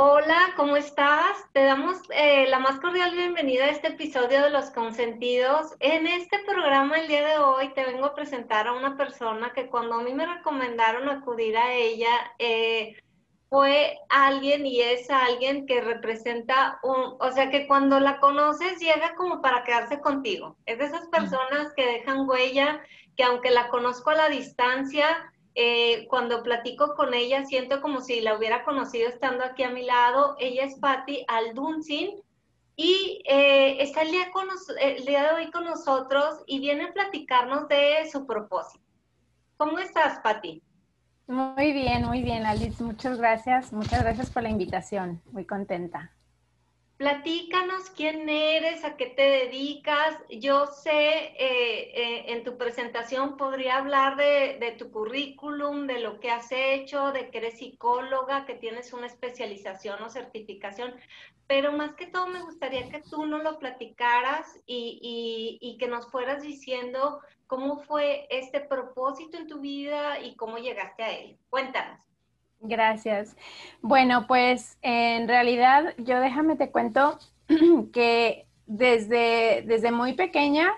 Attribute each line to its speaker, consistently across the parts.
Speaker 1: Hola, ¿cómo estás? Te damos eh, la más cordial bienvenida a este episodio de Los Consentidos. En este programa el día de hoy te vengo a presentar a una persona que cuando a mí me recomendaron acudir a ella, eh, fue alguien y es alguien que representa un, o sea que cuando la conoces llega como para quedarse contigo. Es de esas personas que dejan huella, que aunque la conozco a la distancia, eh, cuando platico con ella siento como si la hubiera conocido estando aquí a mi lado. Ella es Patti Aldunzin y eh, está el día, con el día de hoy con nosotros y viene a platicarnos de su propósito. ¿Cómo estás, Patti?
Speaker 2: Muy bien, muy bien, Alice. Muchas gracias. Muchas gracias por la invitación. Muy contenta.
Speaker 1: Platícanos quién eres, a qué te dedicas. Yo sé, eh, eh, en tu presentación podría hablar de, tu currículum, de lo que has hecho, de que eres psicóloga, que tienes una especialización o certificación, pero más que todo me gustaría que tú nos lo platicaras y, y que nos fueras diciendo cómo fue este propósito en tu vida y cómo llegaste a él. Cuéntanos.
Speaker 2: Gracias. Bueno, pues en realidad yo déjame te cuento que desde, desde muy pequeña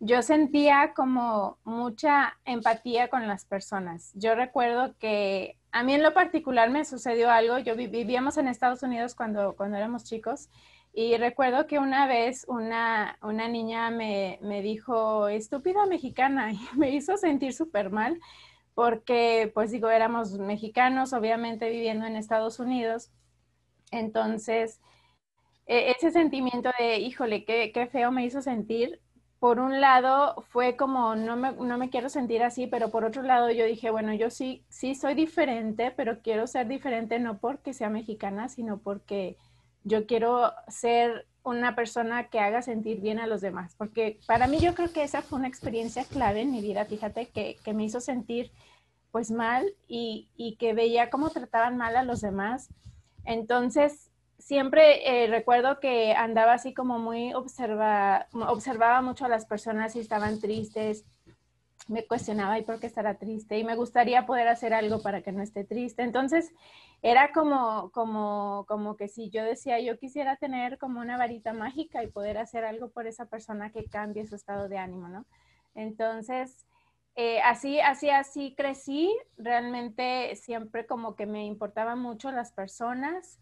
Speaker 2: yo sentía como mucha empatía con las personas. Yo recuerdo que a mí en lo particular me sucedió algo. Yo vivíamos en Estados Unidos cuando, cuando éramos chicos y recuerdo que una vez una, una niña me, me dijo, estúpida mexicana, y me hizo sentir súper mal porque, pues digo, éramos mexicanos, obviamente viviendo en Estados Unidos. Entonces, e, ese sentimiento de, híjole, qué, qué, feo me hizo sentir. Por un lado, fue como, no me, no me quiero sentir así, pero por otro lado, yo dije, bueno, yo sí, sí soy diferente, pero quiero ser diferente no porque sea mexicana, sino porque yo quiero ser una persona que haga sentir bien a los demás, porque para mí yo creo que esa fue una experiencia clave en mi vida, fíjate, que, que me hizo sentir pues mal y, y, que veía cómo trataban mal a los demás. Entonces, siempre eh, recuerdo que andaba así como muy observa, observaba mucho a las personas si estaban tristes, me cuestionaba y por qué estará triste y me gustaría poder hacer algo para que no esté triste. Entonces, era como, como, como que si yo decía, yo quisiera tener como una varita mágica y poder hacer algo por esa persona que cambie su estado de ánimo, ¿no? Entonces, eh, así, así, así crecí. Realmente siempre como que me importaban mucho las personas.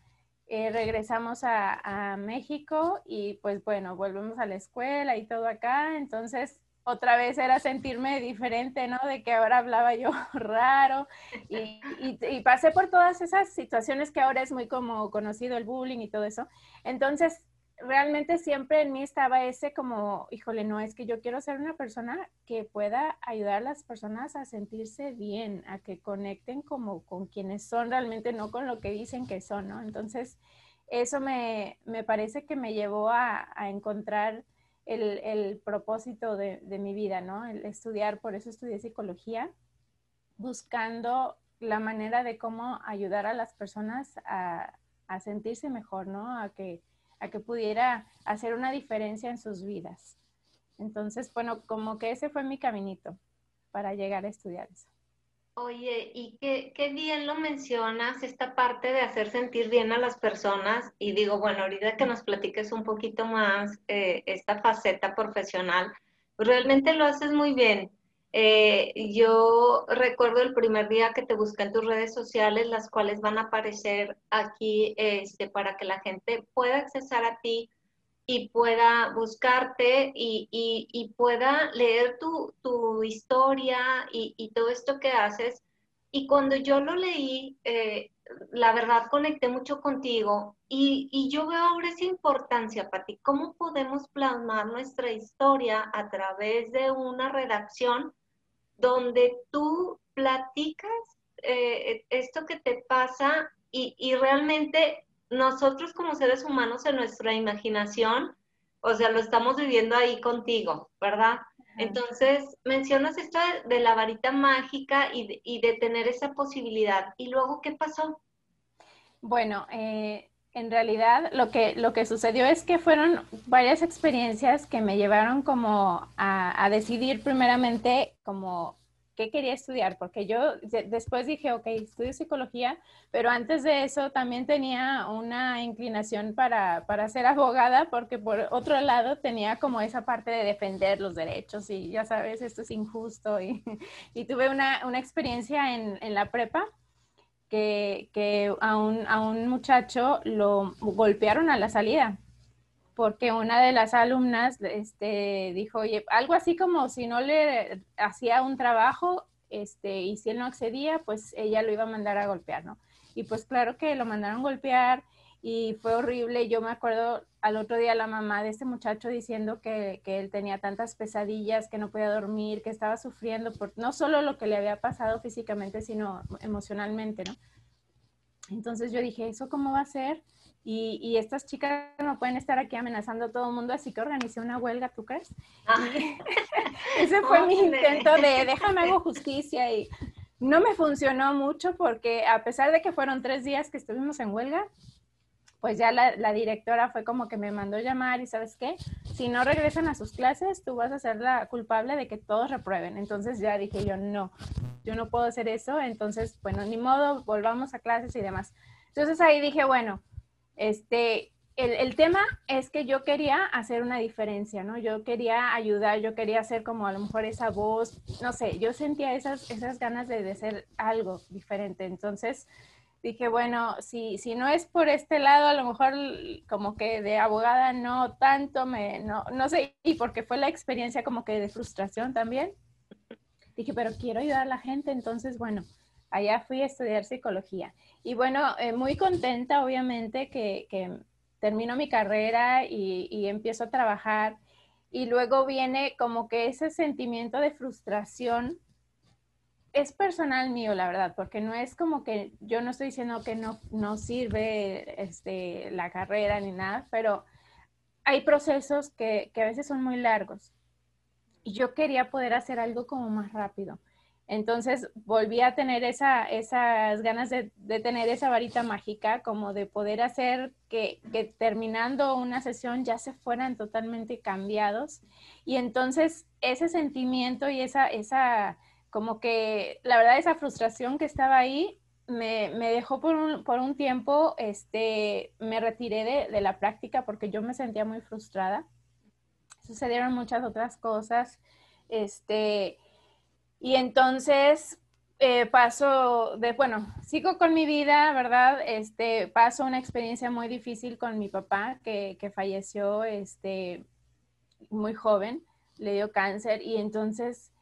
Speaker 2: Eh, regresamos a, México y pues bueno, volvemos a la escuela y todo acá. Entonces, otra vez era sentirme diferente, ¿no? De que ahora hablaba yo raro y, y, pasé por todas esas situaciones que ahora es muy como conocido el bullying y todo eso. Entonces, realmente siempre en mí estaba ese como, híjole, no, es que yo quiero ser una persona que pueda ayudar a las personas a sentirse bien, a que conecten como con quienes son realmente, no con lo que dicen que son, ¿no? Entonces, eso me, me parece que me llevó a, a encontrar el, propósito de, mi vida, ¿no? El estudiar, por eso estudié psicología, buscando la manera de cómo ayudar a las personas a, sentirse mejor, ¿no? A que, a que pudiera hacer una diferencia en sus vidas. Entonces, bueno, como que ese fue mi caminito para llegar a estudiar eso.
Speaker 1: Oye, y qué, bien lo mencionas, esta parte de hacer sentir bien a las personas. Y digo, bueno, ahorita que nos platiques un poquito más eh, esta faceta profesional, realmente lo haces muy bien. Eh, yo recuerdo el primer día que te busqué en tus redes sociales, las cuales van a aparecer aquí este, para que la gente pueda accesar a ti y pueda buscarte y, pueda leer tu, historia y, todo esto que haces. Y cuando yo lo leí, eh, la verdad conecté mucho contigo y, yo veo ahora esa importancia, Pati, cómo podemos plasmar nuestra historia a través de una redacción donde tú platicas eh, esto que te pasa y, y realmente nosotros como seres humanos en nuestra imaginación, o sea, lo estamos viviendo ahí contigo, ¿verdad? Entonces, mencionas esto de, la varita mágica y de, tener esa posibilidad. ¿Y luego qué pasó?
Speaker 2: Bueno, eh, en realidad lo que, lo que sucedió es que fueron varias experiencias que me llevaron como a, decidir primeramente como qué quería estudiar, porque yo después dije, ok, estudio psicología, pero antes de eso también tenía una inclinación para, para ser abogada, porque por otro lado tenía como esa parte de defender los derechos y ya sabes, esto es injusto y, y tuve una, una experiencia en, en, la prepa. Que, que a, un, a un muchacho lo golpearon a la salida porque una de las alumnas este, dijo, oye, algo así como si no le hacía un trabajo este, y si él no accedía, pues ella lo iba a mandar a golpear, ¿no? Y pues claro que lo mandaron golpear y fue horrible. Yo me acuerdo al otro día la mamá de este muchacho diciendo que, que, él tenía tantas pesadillas, que no podía dormir, que estaba sufriendo por no solo lo que le había pasado físicamente, sino emocionalmente, ¿no? Entonces yo dije, ¿eso cómo va a ser? Y, estas chicas no pueden estar aquí amenazando a todo el mundo, así que organicé una huelga, ¿tú crees? Ah. ese fue mi intento de déjame hago justicia y no me funcionó mucho porque a pesar de que fueron tres días que estuvimos en huelga, pues ya la, directora fue como que me mandó llamar y sabes qué, si no regresan a sus clases, tú vas a ser la culpable de que todos reprueben. Entonces ya dije yo, no, yo no puedo hacer eso, entonces, bueno, ni modo, volvamos a clases y demás. Entonces ahí dije, bueno, este, el, tema es que yo quería hacer una diferencia, ¿no? Yo quería ayudar, yo quería hacer como a lo mejor esa voz, no sé, yo sentía esas, esas ganas de, de ser algo diferente. Entonces dije, bueno, si, si no es por este lado, a lo mejor como que de abogada no tanto, me, no, no sé, y porque fue la experiencia como que de frustración también. Dije, pero quiero ayudar a la gente, entonces, bueno, allá fui a estudiar psicología. Y bueno, eh, muy contenta, obviamente, que, que termino mi carrera y, y, empiezo a trabajar. Y luego viene como que ese sentimiento de frustración. Es personal mío, la verdad, porque no es como que yo no estoy diciendo que no, no sirve este, la carrera ni nada, pero hay procesos que, que a veces son muy largos. Y yo quería poder hacer algo como más rápido. Entonces volví a tener esa, esas ganas de, tener esa varita mágica, como de poder hacer que, terminando una sesión ya se fueran totalmente cambiados. Y entonces ese sentimiento y esa, esa, como que la verdad esa frustración que estaba ahí me, dejó por un, por un, tiempo, este, me retiré de, de la práctica porque yo me sentía muy frustrada. Sucedieron muchas otras cosas. Este, y entonces eh, paso de, bueno, sigo con mi vida, ¿verdad? Este, paso una experiencia muy difícil con mi papá, que, que falleció este, muy joven, le dio cáncer y entonces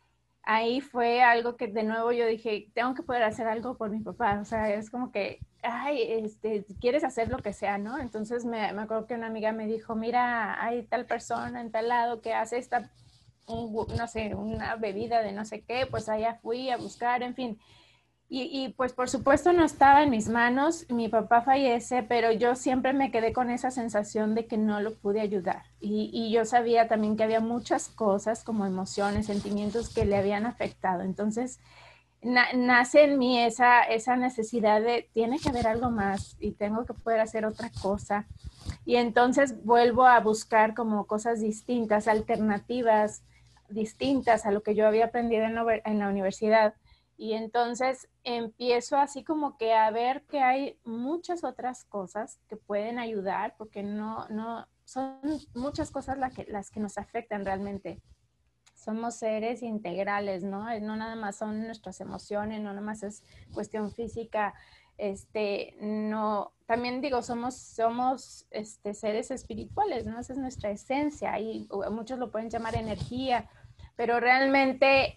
Speaker 2: ahí fue algo que de nuevo yo dije, tengo que poder hacer algo por mi papá, o sea, es como que, ay, este, quieres hacer lo que sea, ¿no? Entonces me, me acuerdo que una amiga me dijo, mira, hay tal persona en tal lado que hace esta no sé, una bebida de no sé qué, pues allá fui a buscar, en fin. Y, pues por supuesto no estaba en mis manos, mi papá fallece, pero yo siempre me quedé con esa sensación de que no lo pude ayudar. Y, y yo sabía también que había muchas cosas como emociones, sentimientos que le habían afectado. Entonces nace en mí esa, esa necesidad de, tiene que haber algo más y tengo que poder hacer otra cosa. Y entonces vuelvo a buscar como cosas distintas, alternativas, distintas a lo que yo había aprendido en la, universidad. Y entonces empiezo así como que a ver que hay muchas otras cosas que pueden ayudar, porque no, no, son muchas cosas las que, las que nos afectan realmente. Somos seres integrales, ¿no? No nada más son nuestras emociones, no nada más es cuestión física, este, no, también digo, somos, somos este, seres espirituales, ¿no? Esa es nuestra esencia y muchos lo pueden llamar energía pero realmente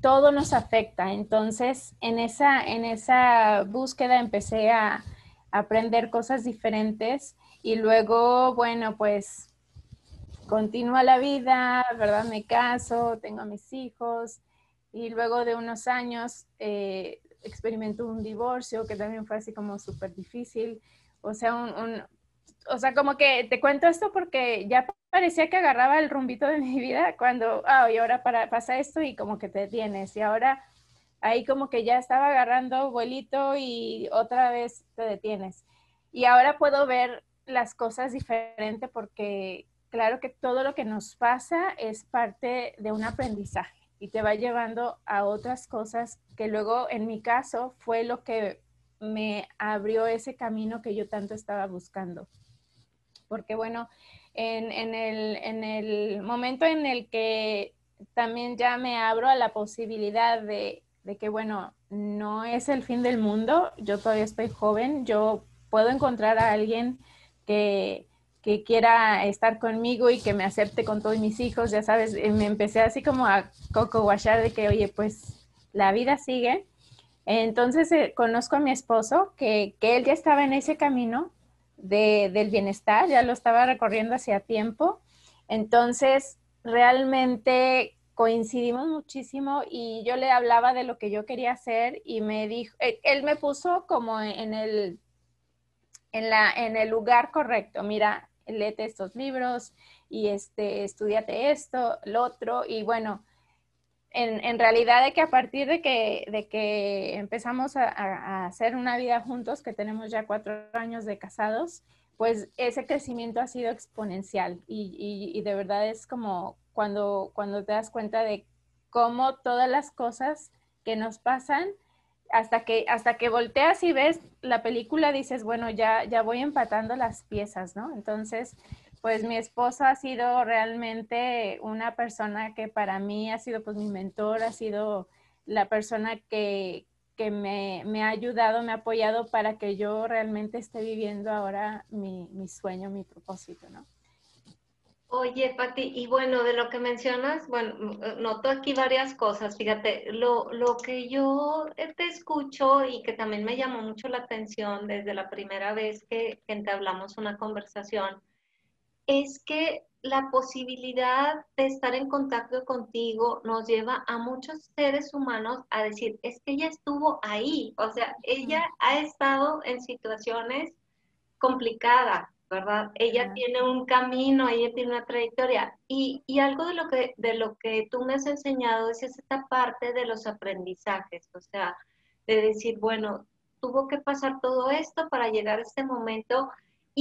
Speaker 2: todo nos afecta. Entonces, en esa, en esa búsqueda empecé a, aprender cosas diferentes y luego, bueno, pues continúa la vida, ¿verdad? Me caso, tengo a mis hijos y luego de unos años eh, experimento un divorcio que también fue así como súper difícil. O sea, un, o sea, como que te cuento esto porque ya parecía que agarraba el rumbito de mi vida cuando, ah, y ahora para, pasa esto y como que te detienes. Y ahora ahí como que ya estaba agarrando vuelito y otra vez te detienes. Y ahora puedo ver las cosas diferente porque claro que todo lo que nos pasa es parte de un aprendizaje y te va llevando a otras cosas que luego en mi caso fue lo que me abrió ese camino que yo tanto estaba buscando. Porque bueno, en, el, momento en el que también ya me abro a la posibilidad de, de que, bueno, no es el fin del mundo, yo todavía estoy joven, yo puedo encontrar a alguien que, que quiera estar conmigo y que me acepte con todos mis hijos, ya sabes, eh, me empecé así como a coco guachar de que, oye, pues la vida sigue. Entonces eh, conozco a mi esposo, que, que, él ya estaba en ese camino de, del bienestar, ya lo estaba recorriendo hacía tiempo. Entonces, realmente coincidimos muchísimo y yo le hablaba de lo que yo quería hacer y me dijo, eh, él me puso como en el, en la, en el lugar correcto. Mira, léete estos libros y este, estudiate esto, lo otro. Y bueno, en, realidad de que a partir de que, de que empezamos a, a, hacer una vida juntos, que tenemos ya cuatro años de casados, pues ese crecimiento ha sido exponencial y, y, y de verdad es como cuando, cuando te das cuenta de cómo todas las cosas que nos pasan, hasta que, hasta que volteas y ves la película, dices, bueno, ya, ya voy empatando las piezas, ¿no? Entonces, pues mi esposo ha sido realmente una persona que para mí ha sido pues mi mentor, ha sido la persona que, que me, me, ha ayudado, me ha apoyado para que yo realmente esté viviendo ahora mi, mi sueño, mi propósito, ¿no?
Speaker 1: Oye, Pati, y bueno, de lo que mencionas, bueno, noto aquí varias cosas. Fíjate, lo, lo que yo te escucho y que también me llamó mucho la atención desde la primera vez que, que entablamos una conversación, es que la posibilidad de estar en contacto contigo nos lleva a muchos seres humanos a decir, es que ella estuvo ahí, o sea, ella ha estado en situaciones complicadas, ¿verdad? Ella tiene un camino, ella tiene una trayectoria. Y, y, algo de lo, que, de lo que tú me has enseñado es esta parte de los aprendizajes, o sea, de decir, bueno, tuvo que pasar todo esto para llegar a este momento.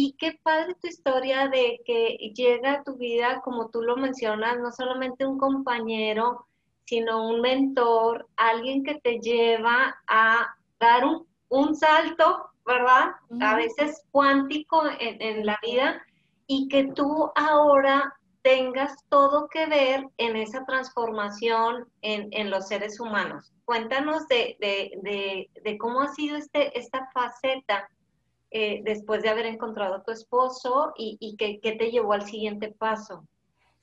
Speaker 1: Y qué padre tu historia de que llega a tu vida, como tú lo mencionas, no solamente un compañero, sino un mentor, alguien que te lleva a dar un, un salto ¿verdad? A veces cuántico en, la vida y que tú ahora tengas todo que ver en esa transformación en, los seres humanos. Cuéntanos de, cómo ha sido este, esta faceta eh, después de haber encontrado a tu esposo y, y qué te llevó al siguiente paso.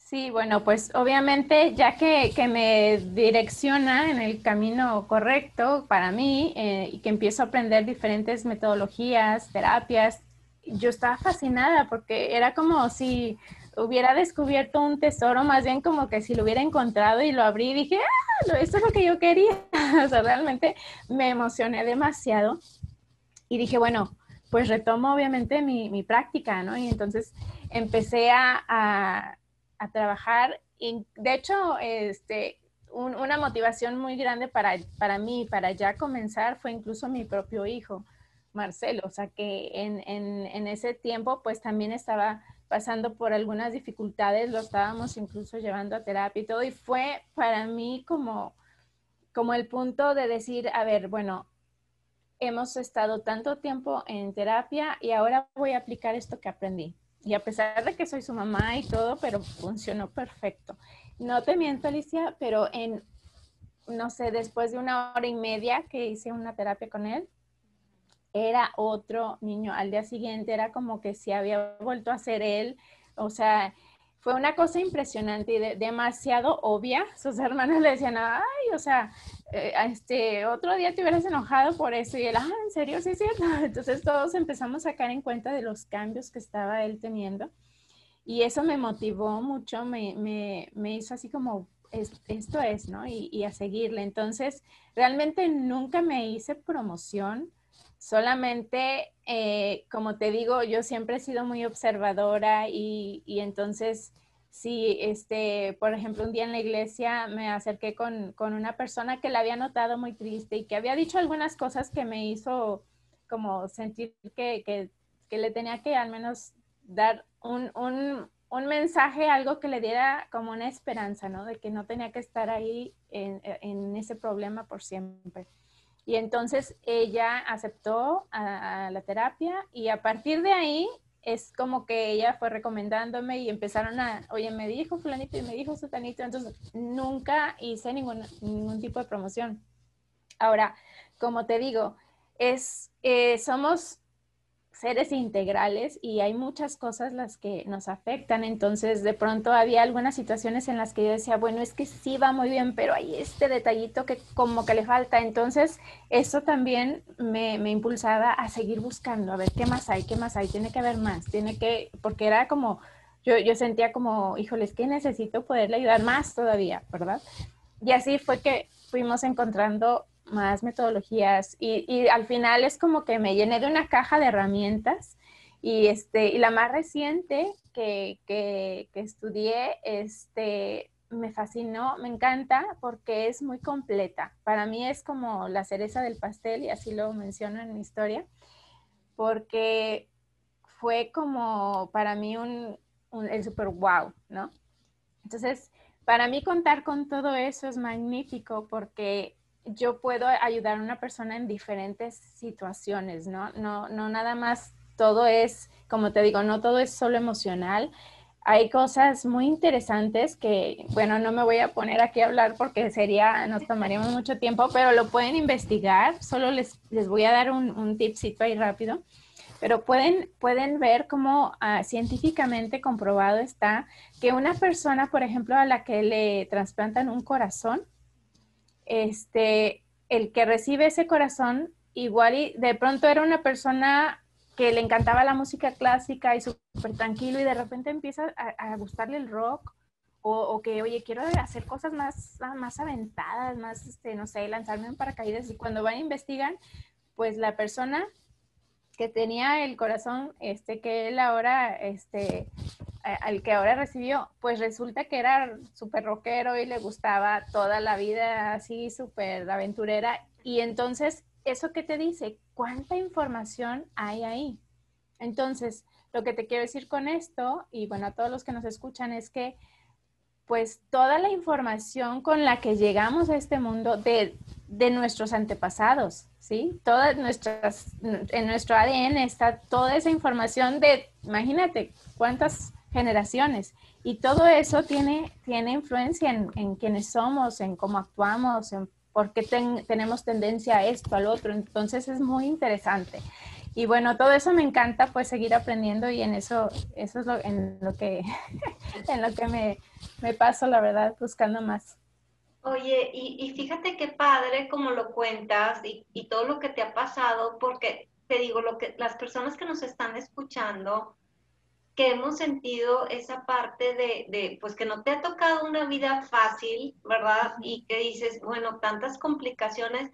Speaker 2: Sí, bueno, pues obviamente ya que, me direcciona en el camino correcto para mí eh, y que empiezo a aprender diferentes metodologías, terapias, yo estaba fascinada porque era como si hubiera descubierto un tesoro, más bien como que si lo hubiera encontrado y lo abrí dije, ah, esto es lo que yo quería. o sea, realmente me emocioné demasiado y dije, bueno, pues retomo obviamente mi, mi práctica, ¿no? Y entonces empecé a a trabajar. Y de hecho, este, una motivación muy grande para, para mí, para ya comenzar, fue incluso mi propio hijo, Marcelo. O sea, que en, en, en ese tiempo, pues también estaba pasando por algunas dificultades, lo estábamos incluso llevando a terapia y todo, y fue para mí como, como el punto de decir, a ver, bueno, hemos estado tanto tiempo en terapia y ahora voy a aplicar esto que aprendí. Y a pesar de que soy su mamá y todo, pero funcionó perfecto. No te miento, Alicia, pero en, no sé, después de una hora y media que hice una terapia con él, era otro niño. Al día siguiente era como que si había vuelto a ser él. O sea, fue una cosa impresionante y demasiado obvia. Sus hermanos le decían, ay, o sea, eh, este, otro día te hubieras enojado por eso. Y él, ah, ¿en serio? Sí, es cierto. Entonces todos empezamos a caer en cuenta de los cambios que estaba él teniendo. Y eso me motivó mucho, me, me, me hizo así como, esto es, ¿no? Y, y, a seguirle. Entonces, realmente nunca me hice promoción, solamente, eh, como te digo, yo siempre he sido muy observadora y, y entonces si, este, por ejemplo, un día en la iglesia me acerqué con, con, una persona que la había notado muy triste y que había dicho algunas cosas que me hizo como sentir que, que que le tenía que al menos dar un, un, un, mensaje, algo que le diera como una esperanza, ¿no? De que no tenía que estar ahí en, en ese problema por siempre. Y entonces ella aceptó a, la terapia y a partir de ahí es como que ella fue recomendándome y empezaron a, oye, me dijo fulanito y me dijo sutanito, entonces nunca hice ningún, ningún tipo de promoción. Ahora, como te digo, es, eh, somos seres integrales y hay muchas cosas las que nos afectan. Entonces, de pronto había algunas situaciones en las que yo decía, bueno, es que sí va muy bien, pero hay este detallito que como que le falta. Entonces, eso también me, impulsaba a seguir buscando, a ver qué más hay, qué más hay, tiene que haber más, tiene que, porque era como, yo, yo sentía como, híjoles, que necesito poderle ayudar más todavía, ¿verdad? Y así fue que fuimos encontrando más metodologías y, al final es como que me llené de una caja de herramientas y, este, y la más reciente que, que, estudié este, me fascinó, me encanta porque es muy completa. Para mí es como la cereza del pastel y así lo menciono en mi historia, porque fue como para mí un el super wow, ¿no? Entonces, para mí contar con todo eso es magnífico porque yo puedo ayudar a una persona en diferentes situaciones, ¿no? No, no nada más todo es, como te digo, no todo es solo emocional. Hay cosas muy interesantes que, bueno, no me voy a poner aquí a hablar porque sería, nos tomaríamos mucho tiempo, pero lo pueden investigar. Solo les, les voy a dar un, un tipcito ahí rápido. Pero pueden, pueden ver cómo ah, científicamente comprobado está que una persona, por ejemplo, a la que le trasplantan un corazón, este, el que recibe ese corazón, igual y de pronto era una persona que le encantaba la música clásica y súper tranquilo y de repente empieza a, gustarle el rock o, que, oye, quiero hacer cosas más, más aventadas, más, este, no sé, lanzarme en paracaídas y cuando van a investigar, pues la persona que tenía el corazón, este, que él ahora, este, al que ahora recibió, pues resulta que era súper rockero y le gustaba toda la vida así súper aventurera. Y entonces, ¿eso qué te dice? ¿Cuánta información hay ahí? Entonces, lo que te quiero decir con esto, y bueno, a todos los que nos escuchan, es que pues toda la información con la que llegamos a este mundo de, de nuestros antepasados, ¿sí? Todas nuestras, en nuestro ADN está toda esa información de, imagínate, cuántas generaciones. Y todo eso tiene, tiene influencia en, en quienes somos, en cómo actuamos, en por qué tenemos tendencia a esto, al otro. Entonces es muy interesante. Y bueno, todo eso me encanta, pues seguir aprendiendo y en eso, eso es lo, en lo que, en lo que me, me paso, la verdad, buscando más.
Speaker 1: Oye, y, y, fíjate qué padre como lo cuentas y, y, todo lo que te ha pasado, porque te digo, lo que las personas que nos están escuchando, que hemos sentido esa parte de, de, pues que no te ha tocado una vida fácil, ¿verdad? Y que dices, bueno, tantas complicaciones.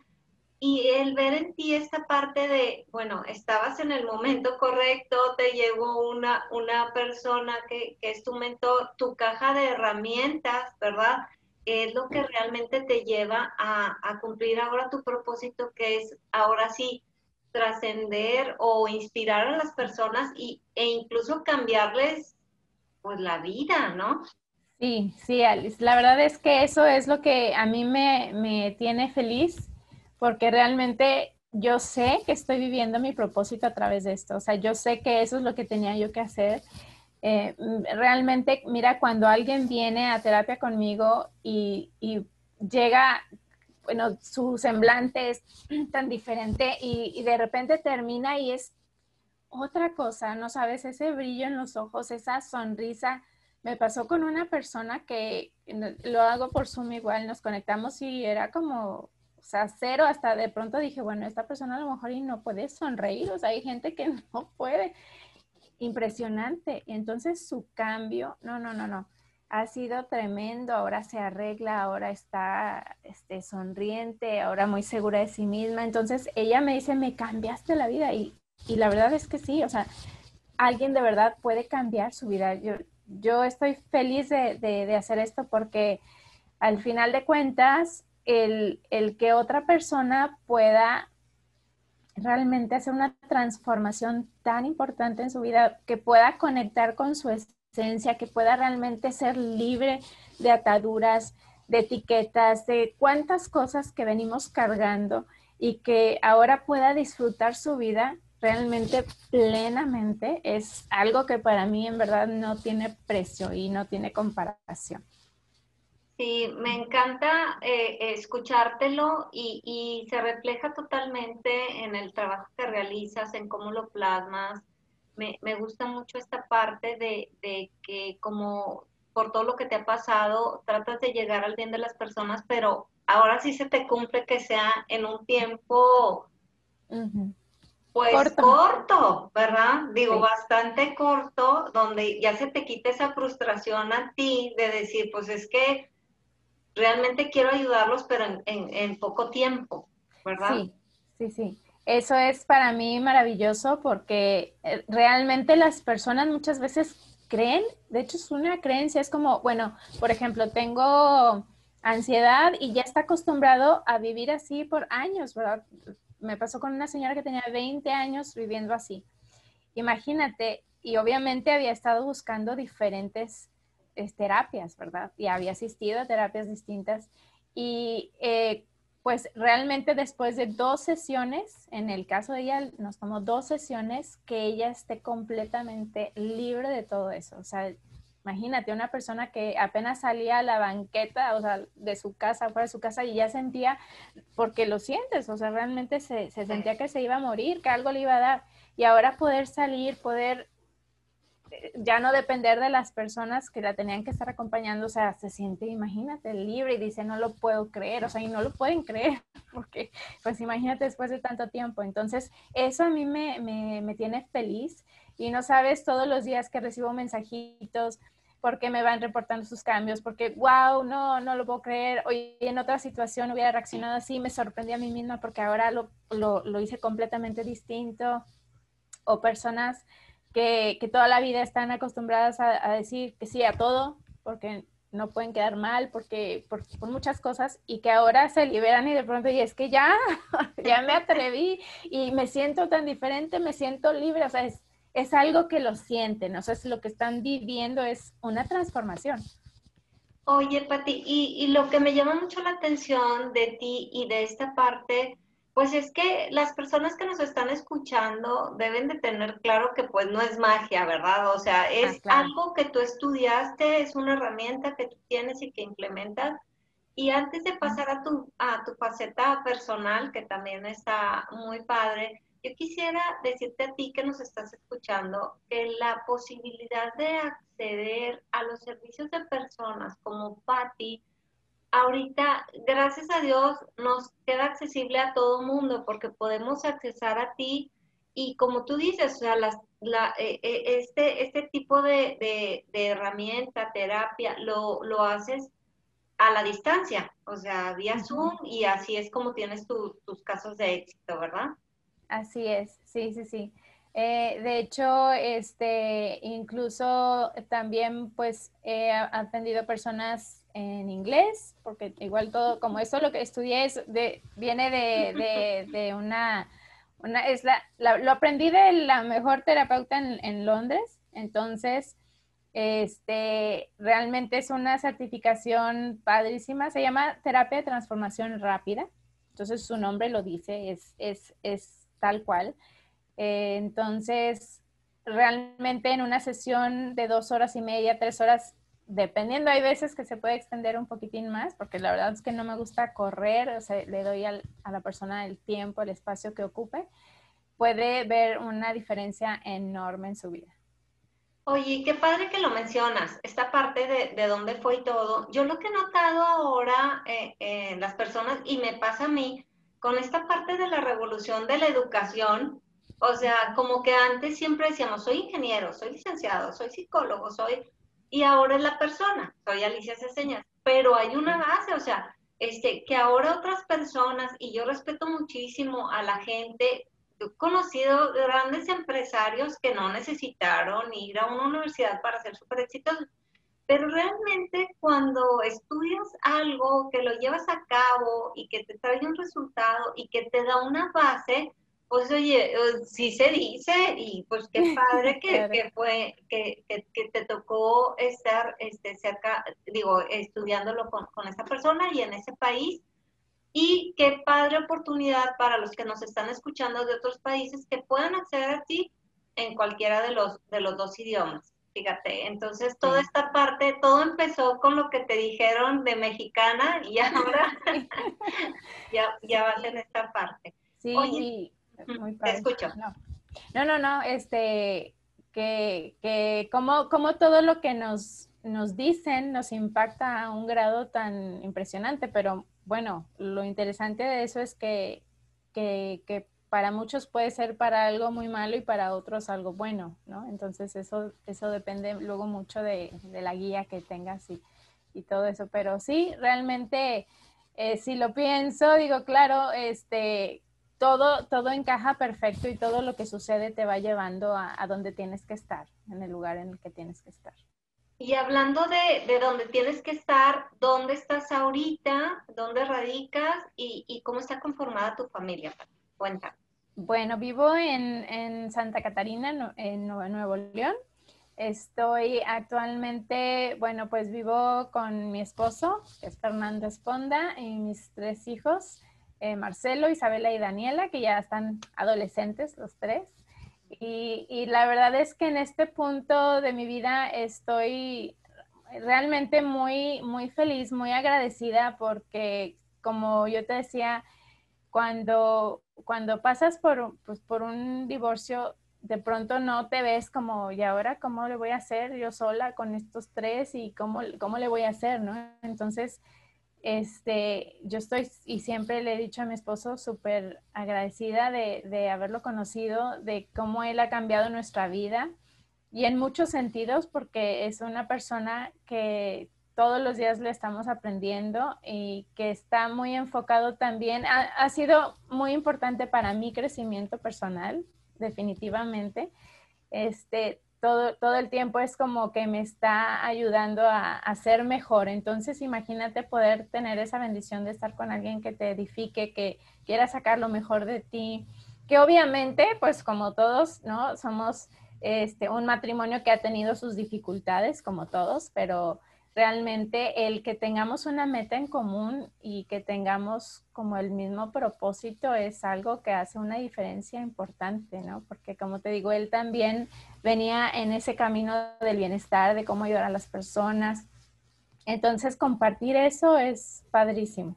Speaker 1: Y el ver en ti esta parte de, bueno, estabas en el momento correcto, te llegó una, una persona que, que es tu mentor, tu caja de herramientas, ¿verdad? Es lo que realmente te lleva a, a cumplir ahora tu propósito, que es ahora sí, trascender o inspirar a las personas y, e incluso cambiarles pues la vida, ¿no?
Speaker 2: Sí, sí, Alice. La verdad es que eso es lo que a mí me, me tiene feliz porque realmente yo sé que estoy viviendo mi propósito a través de esto. O sea, yo sé que eso es lo que tenía yo que hacer. Eh, realmente, mira, cuando alguien viene a terapia conmigo y, y llega bueno, su semblante es tan diferente y, de repente termina y es otra cosa, ¿no sabes? Ese brillo en los ojos, esa sonrisa. Me pasó con una persona que lo hago por Zoom igual, nos conectamos y era como, cero, hasta de pronto dije, bueno, esta persona a lo mejor y no puede sonreír, o sea, hay gente que no puede. Impresionante. Entonces su cambio, no, no, no, no ha sido tremendo, ahora se arregla, ahora está este, sonriente, ahora muy segura de sí misma. Entonces ella me dice, me cambiaste la vida y, y la verdad es que sí, o sea, alguien de verdad puede cambiar su vida. Yo, yo estoy feliz de, de, hacer esto porque al final de cuentas, el, el que otra persona pueda realmente hacer una transformación tan importante en su vida, que pueda conectar con su esencia, que pueda realmente ser libre de ataduras, de etiquetas, de cuántas cosas que venimos cargando y que ahora pueda disfrutar su vida realmente plenamente, es algo que para mí en verdad no tiene precio y no tiene comparación.
Speaker 1: Sí, me encanta eh, escuchártelo y, se refleja totalmente en el trabajo que realizas, en cómo lo plasmas. Me, gusta mucho esta parte de, que como por todo lo que te ha pasado, tratas de llegar al bien de las personas, pero ahora sí se te cumple que sea en un tiempo, pues corto. ¿verdad? Digo, bastante corto, donde ya se te quita esa frustración a ti de decir, pues es que realmente quiero ayudarlos, pero en, poco tiempo, ¿verdad?
Speaker 2: Sí, sí, sí. Eso es para mí maravilloso porque eh, realmente las personas muchas veces creen, de hecho es una creencia, es como, bueno, por ejemplo, tengo ansiedad y ya está acostumbrado a vivir así por años, ¿verdad? Me pasó con una señora que tenía 20 años viviendo así. Imagínate, y obviamente había estado buscando diferentes terapias, ¿verdad? Y había asistido a terapias distintas. Y eh, pues realmente después de dos sesiones, en el caso de ella, nos tomó dos sesiones que ella esté completamente libre de todo eso. O sea, imagínate una persona que apenas salía a la banqueta, o sea, de su casa, fuera de su casa, y ya sentía, porque lo sientes, o sea, realmente se, se sentía que se iba a morir, que algo le iba a dar. Y ahora poder salir, poder ya no depender de las personas que la tenían que estar acompañando, o sea, se siente, imagínate, libre y dice, no lo puedo creer, o sea, y no lo pueden creer, porque pues imagínate después de tanto tiempo. Entonces, eso a mí me, me, tiene feliz y no sabes todos los días que recibo mensajitos, porque me van reportando sus cambios, porque, wow, no, no lo puedo creer, hoy en otra situación hubiera reaccionado así, me sorprendí a mí misma porque ahora lo, lo, lo hice completamente distinto, o personas que, toda la vida están acostumbradas a, decir que sí a todo, porque no pueden quedar mal, porque por, muchas cosas, y que ahora se liberan y de pronto, y es que ya, ya me atreví y me siento tan diferente, me siento libre, o sea, es, es algo que lo sienten, o sea, es lo que están viviendo, es una transformación.
Speaker 1: Oye, Pati, y, y lo que me llama mucho la atención de ti y de esta parte pues es que las personas que nos están escuchando deben de tener claro que pues no es magia, ¿verdad? O sea, ah, es algo que tú estudiaste, es una herramienta que tú tienes y que implementas. Y antes de pasar a tu, a tu faceta personal, que también está muy padre, yo quisiera decirte a ti que nos estás escuchando que la posibilidad de acceder a los servicios de personas como Patti, ahorita, gracias a Dios, nos queda accesible a todo mundo porque podemos accesar a ti y como tú dices, o sea, la, eh, eh, este, este tipo de, herramienta, terapia, lo, lo, haces a la distancia, o sea, vía Zoom y así es como tienes tus casos de éxito, ¿verdad?
Speaker 2: Así es, sí, sí, sí. Eh, de hecho, este, incluso también pues he atendido personas en inglés, porque igual todo, como eso lo que estudié es de, viene de, de, una, una, es la, lo aprendí de la mejor terapeuta en, en, Londres, entonces, este, realmente es una certificación padrísima, se llama terapia de transformación rápida, entonces su nombre lo dice, es, es, es tal cual. Eh, entonces, realmente en una sesión de dos horas y media, tres horas, dependiendo, hay veces que se puede extender un poquitín más, porque la verdad es que no me gusta correr, o sea, le doy a la persona el tiempo, el espacio que ocupe, puede ver una diferencia enorme en su vida.
Speaker 1: Oye, qué padre que lo mencionas, esta parte de, de dónde fue todo. Yo lo que he notado ahora eh, en las personas, y me pasa a mí, con esta parte de la revolución de la educación, o sea, como que antes siempre decíamos, soy ingeniero, soy licenciado, soy psicólogo, soy y ahora es la persona, soy Alicia Ceseñas, pero hay una base, o sea, este, que ahora otras personas, y yo respeto muchísimo a la gente, he conocido grandes empresarios que no necesitaron ir a una universidad para ser súper exitosos, pero realmente cuando estudias algo, que lo llevas a cabo y que te trae un resultado y que te da una base, Pues oye, sí se dice y pues qué padre que, fue, que, te tocó estar este, cerca, digo, estudiándolo con, con esa persona y en ese país. Y qué padre oportunidad para los que nos están escuchando de otros países que puedan acceder a ti en cualquiera de los, de los dos idiomas. Fíjate, entonces toda esta parte, todo empezó con lo que te dijeron de mexicana y ahora ya, ya vas en esta parte.
Speaker 2: Sí, muy Te escucho. No. no, no, este, que, que como, como todo lo que nos, nos dicen nos impacta a un grado tan impresionante, pero bueno, lo interesante de eso es que, que, que para muchos puede ser para algo muy malo y para otros algo bueno, ¿no? Entonces eso, eso depende luego mucho de, la guía que tengas y, y, todo eso. Pero sí, realmente, eh, si lo pienso, digo, claro, este, todo, todo encaja perfecto y todo lo que sucede te va llevando a, donde tienes que estar, en el lugar en el que tienes que estar.
Speaker 1: Y hablando de, de donde tienes que estar, ¿dónde estás ahorita? ¿Dónde radicas? ¿Y, y cómo está conformada tu familia? Cuéntame.
Speaker 2: Bueno, vivo en, Santa Catarina, en Nuevo León. Estoy actualmente, bueno, pues vivo con mi esposo, que es Fernando Esponda, y mis tres hijos, eh, Marcelo, Isabela y Daniela, que ya están adolescentes los tres. Y, y, la verdad es que en este punto de mi vida estoy realmente muy, muy feliz, muy agradecida porque, como yo te decía, cuando, cuando pasas por, pues, por un divorcio, de pronto no te ves como, ¿y ahora cómo le voy a hacer yo sola con estos tres y cómo, cómo le voy a hacer, ¿no? Entonces, este, yo estoy, y siempre le he dicho a mi esposo, súper agradecida de, de, haberlo conocido, de cómo él ha cambiado nuestra vida y en muchos sentidos, porque es una persona que todos los días le estamos aprendiendo y que está muy enfocado también. Ha, sido muy importante para mi crecimiento personal, definitivamente. Este, todo, todo el tiempo es como que me está ayudando a, ser mejor. Entonces, imagínate poder tener esa bendición de estar con alguien que te edifique, que quiera sacar lo mejor de ti, que obviamente, pues como todos, ¿no? Somos este, un matrimonio que ha tenido sus dificultades, como todos, pero realmente el que tengamos una meta en común y que tengamos como el mismo propósito es algo que hace una diferencia importante, ¿no? Porque como te digo, él también venía en ese camino del bienestar, de cómo ayudar a las personas. Entonces, compartir eso es padrísimo.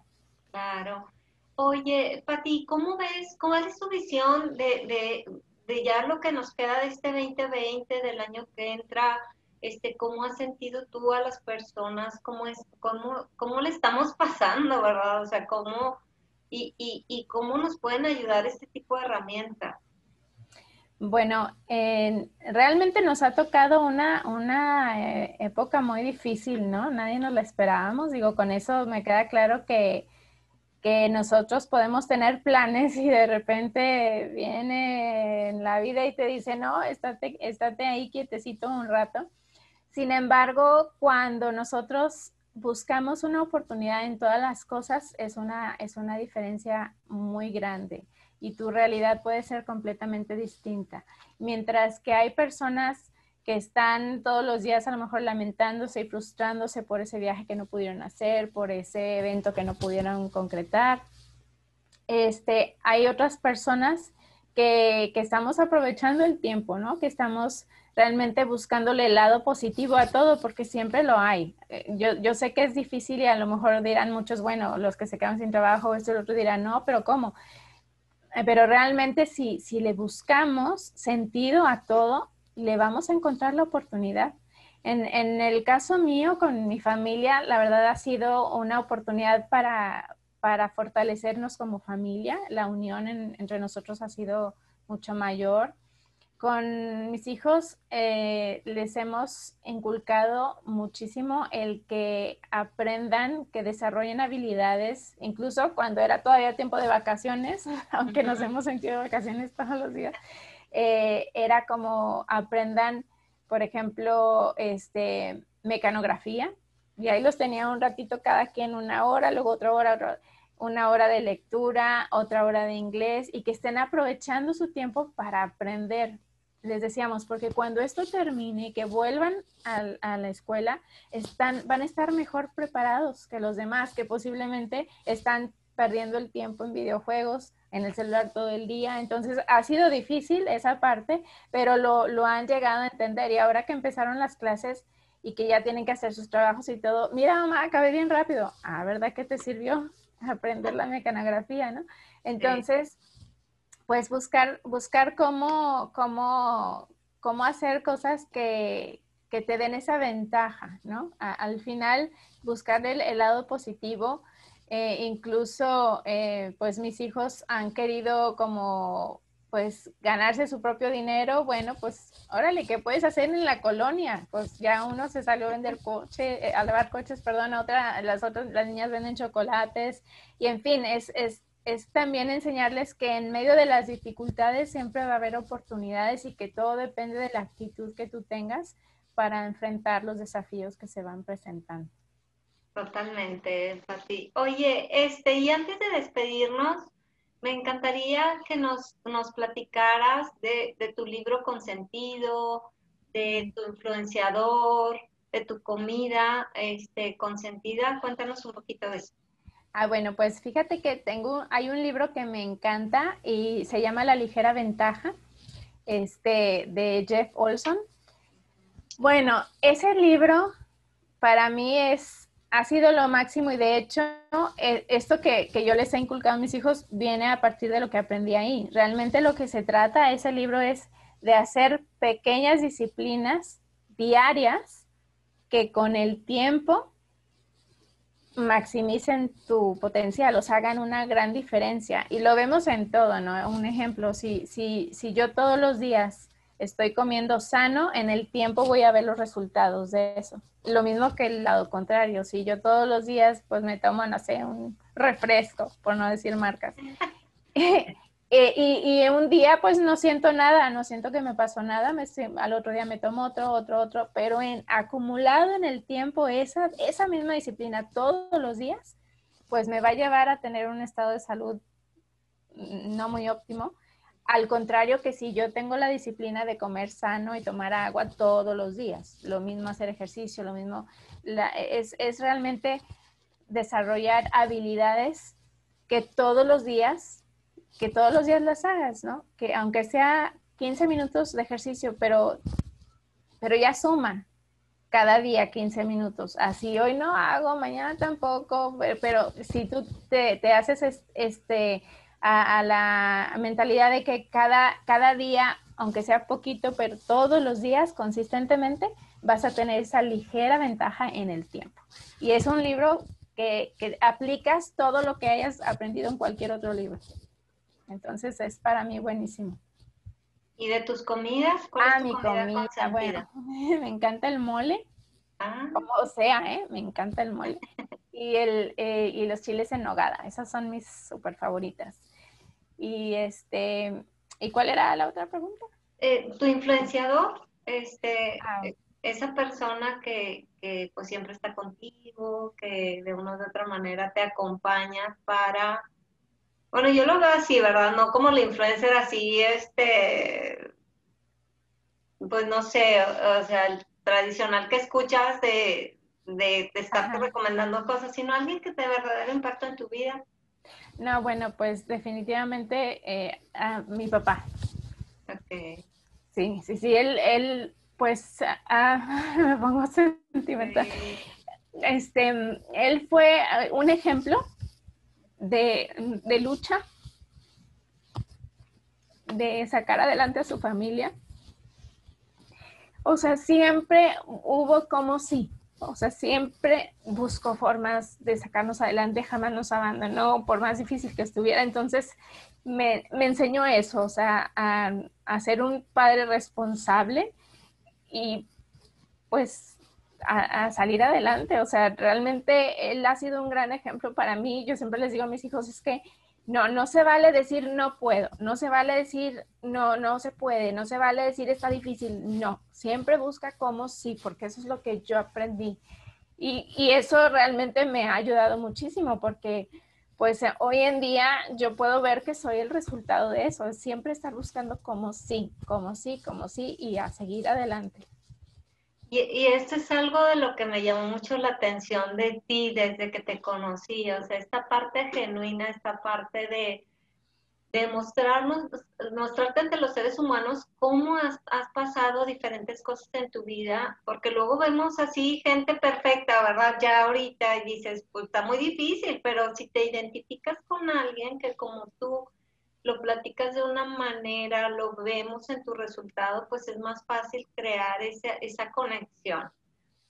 Speaker 1: Claro. Oye, Pati, ¿cómo ves, cómo es tu visión de, de, de ya lo que nos queda de este 2020, del año que entra? Este, cómo has sentido tú a las personas, cómo, es, cómo, cómo le estamos pasando, ¿verdad? O sea, cómo, y, y, cómo nos pueden ayudar este tipo de herramientas.
Speaker 2: Bueno, realmente nos ha tocado una, una eh, época muy difícil, ¿no? Nadie nos la esperábamos. Digo, con eso me queda claro que, que nosotros podemos tener planes y de repente viene en la vida y te dice, no, estate, estate ahí quietecito un rato. Sin embargo, cuando nosotros buscamos una oportunidad en todas las cosas, es una, es una diferencia muy grande y tu realidad puede ser completamente distinta. Mientras que hay personas que están todos los días a lo mejor lamentándose y frustrándose por ese viaje que no pudieron hacer, por ese evento que no pudieron concretar. Este, hay otras personas que, que estamos aprovechando el tiempo, ¿no? Que estamos realmente buscándole el lado positivo a todo, porque siempre lo hay. Eh, yo, yo sé que es difícil y a lo mejor dirán muchos, bueno, los que se quedan sin trabajo, esto y lo otro dirán, no, pero ¿cómo? Eh, pero realmente si, si le buscamos sentido a todo, le vamos a encontrar la oportunidad. En, en, el caso mío, con mi familia, la verdad ha sido una oportunidad para, para fortalecernos como familia. La unión entre nosotros ha sido mucho mayor con mis hijos eh, les hemos inculcado muchísimo el que aprendan, que desarrollen habilidades, incluso cuando era todavía tiempo de vacaciones, aunque nos hemos sentido vacaciones todos los días, eh, era como aprendan, por ejemplo, este, mecanografía, y ahí los tenía un ratito cada quien, una hora, luego otra hora, una hora de lectura, otra hora de inglés y que estén aprovechando su tiempo para aprender. Les decíamos, porque cuando esto termine, que vuelvan a, la escuela, están, van a estar mejor preparados que los demás, que posiblemente están perdiendo el tiempo en videojuegos, en el celular todo el día. Entonces ha sido difícil esa parte, pero lo, lo han llegado a entender. Y ahora que empezaron las clases y que ya tienen que hacer sus trabajos y todo, mira mamá, acabé bien rápido. Ah, ¿verdad que te sirvió? aprender la mecanografía, ¿no? Entonces, pues buscar, buscar cómo, cómo, cómo hacer cosas que, que te den esa ventaja, ¿no? al final, buscar el, lado positivo. Eh, incluso, eh, pues mis hijos han querido como pues ganarse su propio dinero, bueno, pues órale, ¿qué puedes hacer en la colonia? Pues ya uno se salió a vender coche, eh, a lavar coches, perdón, a otra, las otras, las niñas venden chocolates y en fin, es, es, es también enseñarles que en medio de las dificultades siempre va a haber oportunidades y que todo depende de la actitud que tú tengas para enfrentar los desafíos que se van presentando.
Speaker 1: Totalmente, Pati. Oye, este, y antes de despedirnos, me encantaría que nos, nos platicaras de, tu libro Consentido, de tu influenciador, de tu comida este, consentida. Cuéntanos un poquito de eso.
Speaker 2: Ah, bueno, pues fíjate que tengo, hay un libro que me encanta y se llama La ligera ventaja, este, de Jeff Olson. Bueno, ese libro para mí es ha sido lo máximo y de hecho eh, esto que, yo les he inculcado a mis hijos viene a partir de lo que aprendí ahí. Realmente lo que se trata ese libro es de hacer pequeñas disciplinas diarias que con el tiempo maximicen tu potencial, o hagan una gran diferencia. Y lo vemos en todo, ¿no? Un ejemplo, si, si, si yo todos los días estoy comiendo sano, en el tiempo voy a ver los resultados de eso. Lo mismo que el lado contrario, si yo todos los días pues me tomo, no sé, un refresco, por no decir marcas. Eh, y, un día pues no siento nada, no siento que me pasó nada, al otro día me tomo otro, otro, otro, pero en, acumulado en el tiempo esa, esa misma disciplina todos los días, pues me va a llevar a tener un estado de salud no muy óptimo. Al contrario que si yo tengo la disciplina de comer sano y tomar agua todos los días, lo mismo hacer ejercicio, lo mismo, es, es, realmente desarrollar habilidades que todos los días, que todos los días las hagas, ¿no? Que aunque sea 15 minutos de ejercicio, pero, pero ya suman cada día 15 minutos. Así hoy no hago, mañana tampoco, pero, si tú te, te haces este a, la mentalidad de que cada, cada día, aunque sea poquito, pero todos los días, consistentemente, vas a tener esa ligera ventaja en el tiempo. Y es un libro que, que aplicas todo lo que hayas aprendido en cualquier otro libro. Entonces es para mí buenísimo.
Speaker 1: ¿Y de tus comidas?
Speaker 2: ¿Cuál ah, mi comida, bueno, me encanta el mole. Ah. Como sea, ¿eh? Me encanta el mole. y, el, eh, y los chiles en nogada, esas son mis súper favoritas. Y este, ¿y cuál era la otra pregunta?
Speaker 1: Eh, tu influenciador, este, ah. eh, esa persona que, que, pues siempre está contigo, que de una u otra manera te acompaña para, bueno, yo lo veo así, ¿verdad? No como la influencer así, este, pues no sé, o, sea, el tradicional que escuchas de, de, estarte recomendando cosas, sino alguien que te verdadero impacto en tu vida.
Speaker 2: No, bueno, pues definitivamente eh, a mi papá. Sí, sí, sí, él, él pues, ah, me pongo sentimental. Este, él fue eh, un ejemplo de, de lucha, de sacar adelante a su familia. O sea, siempre hubo como si o sea, siempre buscó formas de sacarnos adelante, jamás nos abandonó, por más difícil que estuviera. Entonces, me, enseñó eso, o sea, a, ser un padre responsable y pues a, salir adelante. O sea, realmente él ha sido un gran ejemplo para mí. Yo siempre les digo a mis hijos, es que no, no se vale decir no puedo, no se vale decir no, no se puede, no se vale decir está difícil, no, siempre busca cómo sí, porque eso es lo que yo aprendí. Y, y eso realmente me ha ayudado muchísimo porque pues hoy en día yo puedo ver que soy el resultado de eso, siempre estar buscando como sí, como sí, como sí y a seguir adelante.
Speaker 1: Y, y, esto es algo de lo que me llamó mucho la atención de ti desde que te conocí, o sea, esta parte genuina, esta parte de, de mostrarnos, mostrarte ante los seres humanos cómo has, has, pasado diferentes cosas en tu vida, porque luego vemos así gente perfecta, ¿verdad? Ya ahorita y dices, pues está muy difícil, pero si te identificas con alguien que como tú platicas de una manera, lo vemos en tu resultado, pues es más fácil crear esa, esa conexión.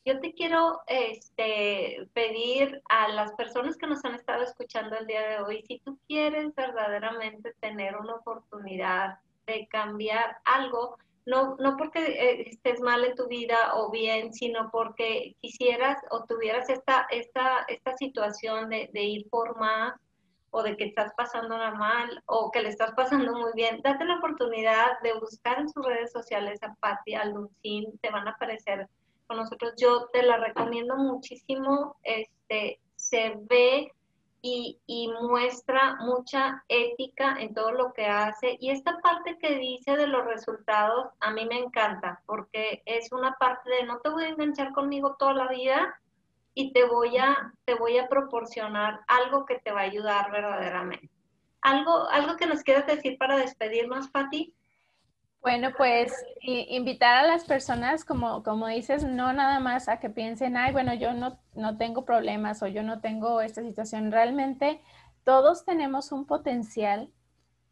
Speaker 1: Yo te quiero este, pedir a las personas que nos han estado escuchando el día de hoy, si tú quieres verdaderamente tener una oportunidad de cambiar algo, no, no porque eh, estés mal en tu vida o bien, sino porque quisieras o tuvieras esta, esta, esta situación de, de ir por más o de que estás pasando mal o que le estás pasando muy bien, date la oportunidad de buscar en sus redes sociales a Patti, a Lucín, te van a aparecer con nosotros. Yo te la recomiendo muchísimo. Este, se ve y, y, muestra mucha ética en todo lo que hace. Y esta parte que dice de los resultados, a mí me encanta, porque es una parte de no te voy a enganchar conmigo toda la vida y te voy a, te voy a proporcionar algo que te va a ayudar verdaderamente. ¿Algo, algo que nos quieras decir para despedirnos, Pati?
Speaker 2: Bueno, pues invitar a las personas, como, como dices, no nada más a que piensen, ay, bueno, yo no, no tengo problemas o yo no tengo esta situación. Realmente todos tenemos un potencial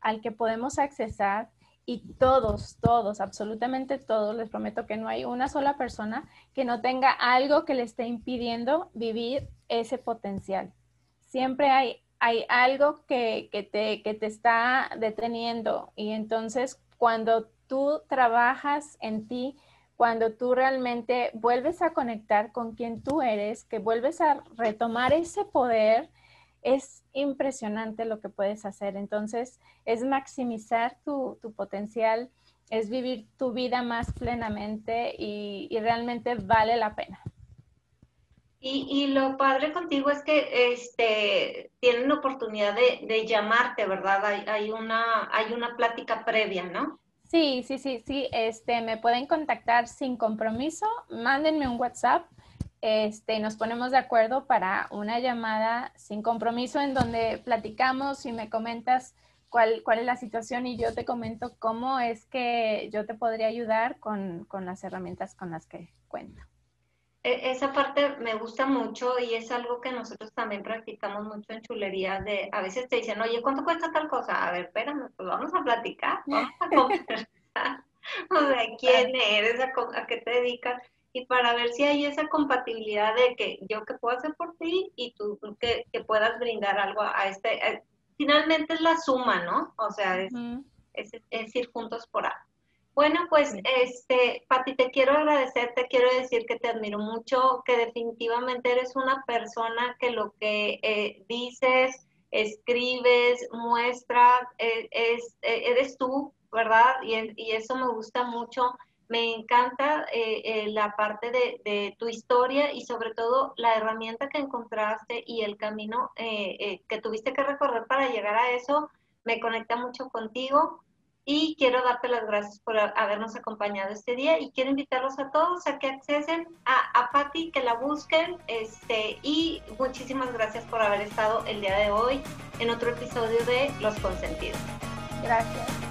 Speaker 2: al que podemos accesar y todos, todos, absolutamente todos, les prometo que no hay una sola persona que no tenga algo que le esté impidiendo vivir ese potencial. Siempre hay, hay algo que, que, te, que te está deteniendo y entonces cuando tú trabajas en ti, cuando tú realmente vuelves a conectar con quien tú eres, que vuelves a retomar ese poder, es impresionante lo que puedes hacer. Entonces, es maximizar tu, potencial, es vivir tu vida más plenamente y, realmente vale la pena.
Speaker 1: Y, lo padre contigo es que este, tienen la oportunidad de, llamarte, ¿verdad? Hay, hay, una, hay una plática previa, ¿no?
Speaker 2: Sí, sí, sí, sí. Este, me pueden contactar sin compromiso. Mándenme un WhatsApp. Este, nos ponemos de acuerdo para una llamada sin compromiso en donde platicamos y me comentas cuál, cuál es la situación y yo te comento cómo es que yo te podría ayudar con, con las herramientas con las que cuento.
Speaker 1: E, esa parte me gusta mucho y es algo que nosotros también practicamos mucho en chulería de a veces te dicen, oye, ¿cuánto cuesta tal cosa? A ver, espérame, pues vamos a platicar, vamos a conversar. o sea, ¿quién eres? ¿A, qué te dedicas? Y para ver si hay esa compatibilidad de que yo que puedo hacer por ti y tú que, que puedas brindar algo a este. finalmente es la suma, ¿no? O sea, es, es, es ir juntos por algo. Bueno, pues, este, Pati, te quiero agradecer, te quiero decir que te admiro mucho, que definitivamente eres una persona que lo que eh, dices, escribes, muestras, eh, es, eh, eres tú, ¿verdad? Y, y, eso me gusta mucho. Me encanta la parte de, tu historia y sobre todo la herramienta que encontraste y el camino que tuviste que recorrer para llegar a eso. Me conecta mucho contigo y quiero darte las gracias por habernos acompañado este día y quiero invitarlos a todos a que accesen a, a que la busquen este, y muchísimas gracias por haber estado el día de hoy en otro episodio de Los Consentidos.
Speaker 2: Gracias.